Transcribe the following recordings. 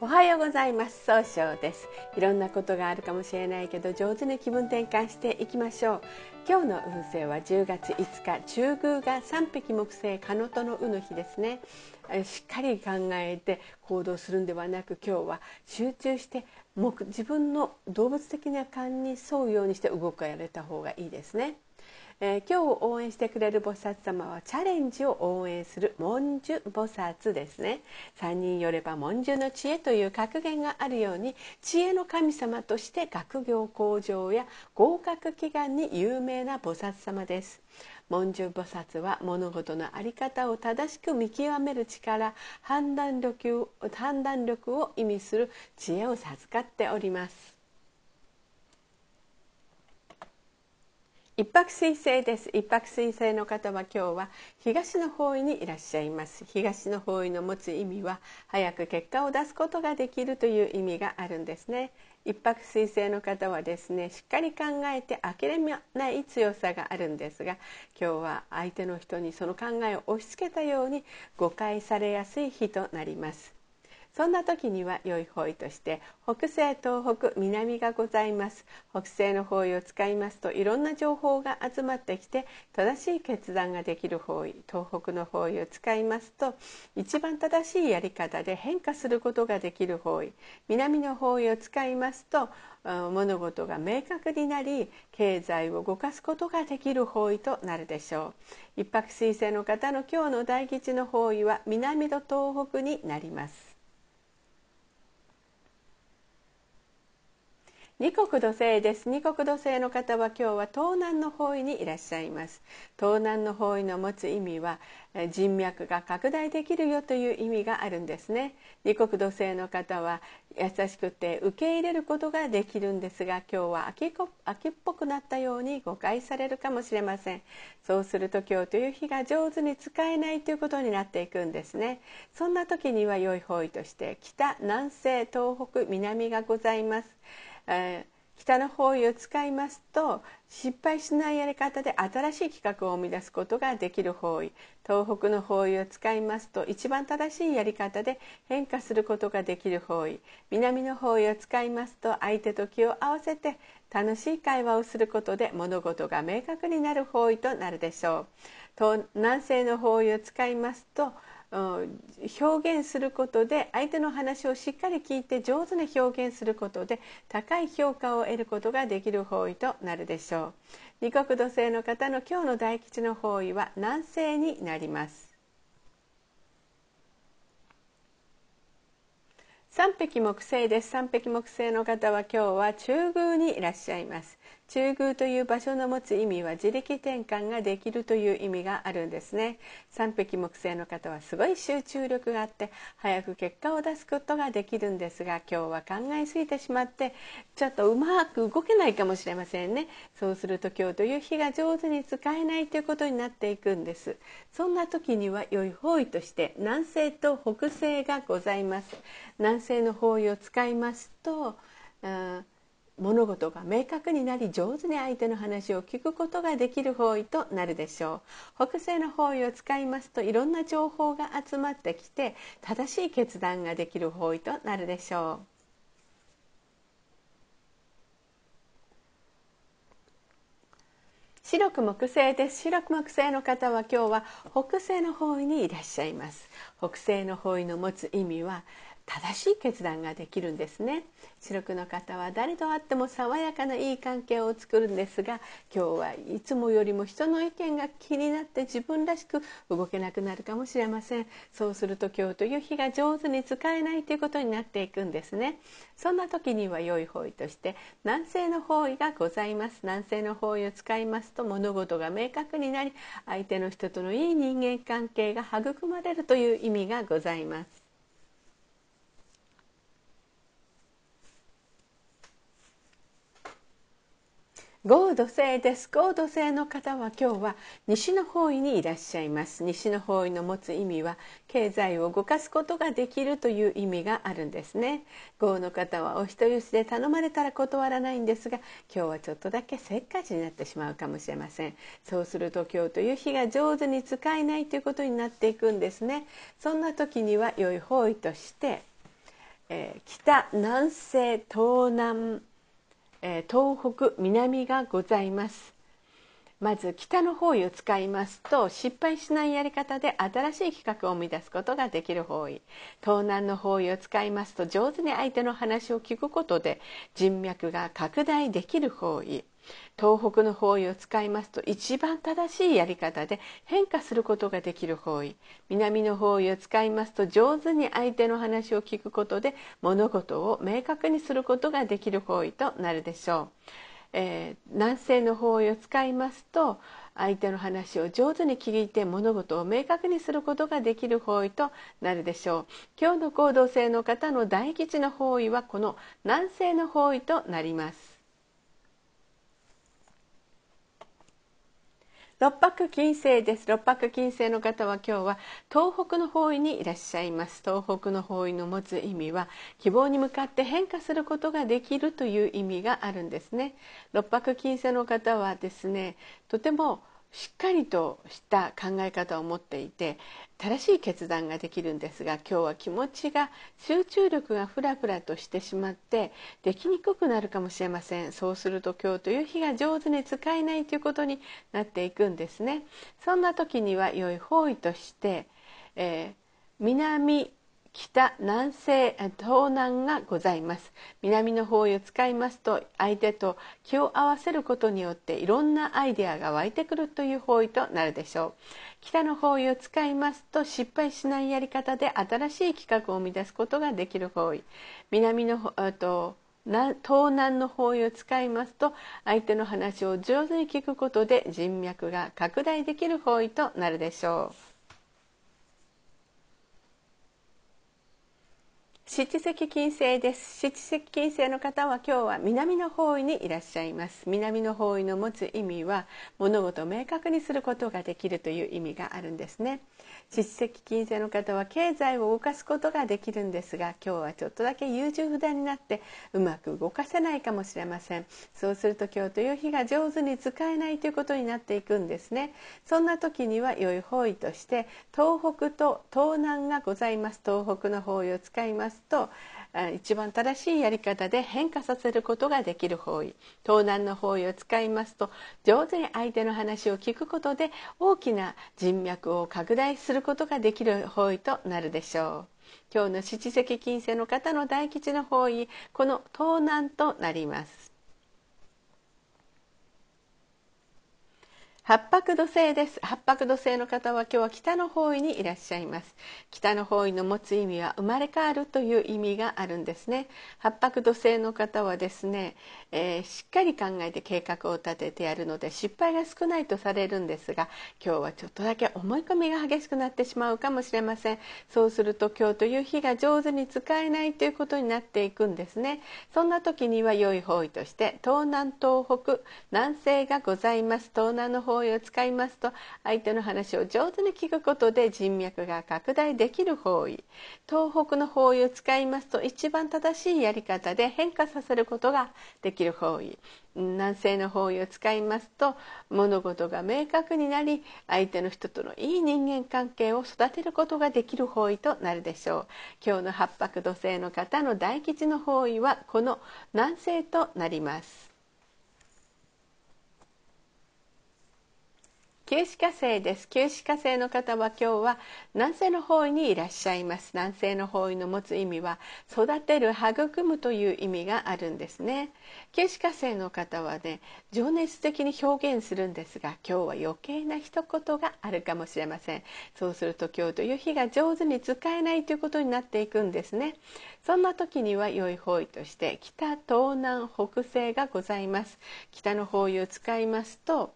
おはようございます。総称です。いろんなことがあるかもしれないけど上手に気分転換していきましょう。今日の運勢は10月5日中宮が3匹木星カノトの運の日ですね。しっかり考えて行動するんではなく今日は集中して自分の動物的な勘に沿うようにして動かれた方がいいですね。えー、今日応援してくれる菩薩様はチャレンジを応援する文殊菩薩ですね。3人よれば文殊の知恵という格言があるように知恵の神様として学業向上や合格祈願に有名な菩薩様です。文殊菩薩は物事の在り方を正しく見極める力判断力判断力を意味する知恵を授かっております。一泊水星です。一泊水星の方は今日は東の方位にいらっしゃいます。東の方位の持つ意味は早く結果を出すことができるという意味があるんですね。一泊水星の方はですねしっかり考えて諦めない強さがあるんですが今日は相手の人にその考えを押し付けたように誤解されやすい日となります。そんな時には良い方位として北西東北南がございます。北西の方位を使いますといろんな情報が集まってきて正しい決断ができる方位東北の方位を使いますと一番正しいやり方で変化することができる方位南の方位を使いますと物事が明確になり経済を動かすことができる方位となるでしょう。一泊水星の方の今日の大吉の方位は南と東北になります。二国土星です。二国土星の方は今日は東南の方位にいらっしゃいます。東南の方位の持つ意味は人脈が拡大できるよという意味があるんですね。二国土星の方は優しくて受け入れることができるんですが今日は秋っぽくなったように誤解されるかもしれません。そうすると今日という日が上手に使えないということになっていくんですね。そんな時には良い方位として北南西東北南がございます、北の方位を使いますと失敗しないやり方で新しい企画を生み出すことができる方位。東北の方位を使いますと一番正しいやり方で変化することができる方位。南の方位を使いますと相手と気を合わせて楽しい会話をすることで物事が明確になる方位となるでしょう。表現することで相手の話をしっかり聞いて上手に表現することで高い評価を得ることができる方位となるでしょう。二国土星の方の今日の大吉の方位は南西になります。三匹木星です。三匹木星の方は今日は中宮にいらっしゃいます。中宮という場所の持つ意味は自力転換ができるという意味があるんですね。三匹木星の方はすごい集中力があって早く結果を出すことができるんですが今日は考えすぎてしまってちょっとうまく動けないかもしれませんね。そうすると今日という日が上手に使えないということになっていくんです。そんな時には良い方位として南西と北西がございます。南西の方位を使いますと、うん物事が明確になり上手に相手の話を聞くことができる方位となるでしょう。北西の方位を使いますといろんな情報が集まってきて正しい決断ができる方位となるでしょう。白く木星です。白く木星の方は今日は北西の方位にいらっしゃいます。北西の方位の持つ意味は正しい決断ができるんですね。白くの方は誰と会っても爽やかないい関係を作るんですが今日はいつもよりも人の意見が気になって自分らしく動けなくなるかもしれません。そうすると今日という日が上手に使えないということになっていくんですね。そんな時には良い方位として南西の方位がございます。南西の方位を使いますと物事が明確になり相手の人とのいい人間関係が育まれるという意味がございます。合土星です。合土星の方は今日は西の方位にいらっしゃいます。西の方位の持つ意味は経済を動かすことができるという意味があるんですね。合の方はお人よしで頼まれたら断らないんですが今日はちょっとだけせっかちになってしまうかもしれません。そうすると今日という日が上手に使えないということになっていくんですね。そんな時には良い方位としてえー、北南西東南、え、東北南がございます。まず北の方位を使いますと失敗しないやり方で新しい企画を生み出すことができる方位。東南の方位を使いますと上手に相手の話を聞くことで人脈が拡大できる方位。東北の方位を使いますと一番正しいやり方で変化することができる方位。南の方位を使いますと上手に相手の話を聞くことで物事を明確にすることができる方位となるでしょう。えー、南西の方位を使いますと相手の話を上手に聞いて物事を明確にすることができる方位となるでしょう。今日の行動性の方の大吉の方位はこの南西の方位となります。六白金星です。六白金星の方は今日は東北の方位にいらっしゃいます。東北の方位の持つ意味は希望に向かって変化することができるという意味があるんですね。六白金星の方はですねとてもしっかりとした考え方を持っていて正しい決断ができるんですが今日は気持ちが集中力がふらふらとしてしまってできにくくなるかもしれません。そうすると今日という日が上手に使えないということになっていくんですね。そんな時には良い方位として、えー、南北南西東南がございます。南の方位を使いますと相手と気を合わせることによっていろんなアイデアが湧いてくるという方位となるでしょう。北の方位を使いますと失敗しないやり方で新しい企画を生み出すことができる方位。南のと東南の方位を使いますと相手の話を上手に聞くことで人脈が拡大できる方位となるでしょう。七石金星です。七石金星の方は今日は南の方位にいらっしゃいます。南の方位の持つ意味は物事を明確にすることができるという意味があるんですね。七石金星の方は経済を動かすことができるんですが今日はちょっとだけ優柔不断になってうまく動かせないかもしれません。そうすると今日という日が上手に使えないということになっていくんですね。そんな時には良い方位として東北と東南がございます。東北の方位を使います。と一番正しいやり方で変化させることができる方位東南の方位を使いますと上手に相手の話を聞くことで大きな人脈を拡大することができる方位となるでしょう。今日の七石金星の方の大吉の方位この東南となります。八白土星です。八白土星の方は今日は北の方位にいらっしゃいます。北の方位の持つ意味は生まれ変わるという意味があるんですね。八白土星の方はですね、えー、しっかり考えて計画を立ててやるので失敗が少ないとされるんですが今日はちょっとだけ思い込みが激しくなってしまうかもしれません。そうすると今日という日が上手に使えないということになっていくんですね。そんな時には良い方位として東南東北南西がございます。東南の方方位を使いますと相手の話を上手に聞くことで人脈が拡大できる方位東北の方位を使いますと一番正しいやり方で変化させることができる方位南西の方位を使いますと物事が明確になり相手の人とのいい人間関係を育てることができる方位となるでしょう。今日の八白土星の方の大吉の方位はこの南西となります。九死火星です。九死火星の方は今日は南西の方位にいらっしゃいます。南西の方位の持つ意味は育てる育むという意味があるんですね。九死火星の方はね情熱的に表現するんですが今日は余計な一言があるかもしれません。そうすると今日という日が上手に使えないということになっていくんですね。そんな時には良い方位として北東南北西がございます。北の方位を使いますと、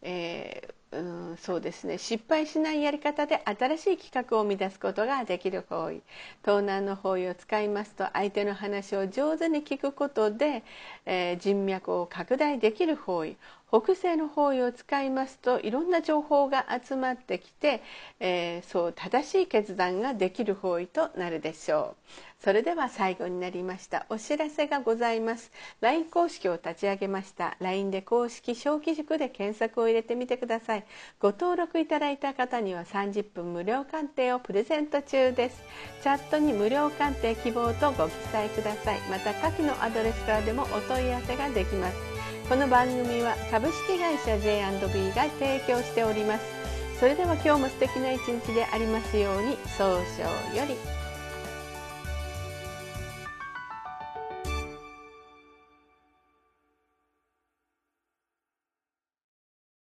えー uh そうですね。失敗しないやり方で新しい企画を生み出すことができる方位東南の方位を使いますと相手の話を上手に聞くことで、えー、人脈を拡大できる方位北西の方位を使いますといろんな情報が集まってきて、えー、そう正しい決断ができる方位となるでしょう。それでは最後になりました。お知らせがございます。LINE 公式を立ち上げました。LINE で公式小規塾で検索を入れてみてください。ご登録いただいた方には30分無料鑑定をプレゼント中です。チャットに無料鑑定希望とご記載ください。また下記のアドレスからでもお問い合わせができます。この番組は株式会社 J&B が提供しております。それでは今日も素敵な一日でありますように早々より。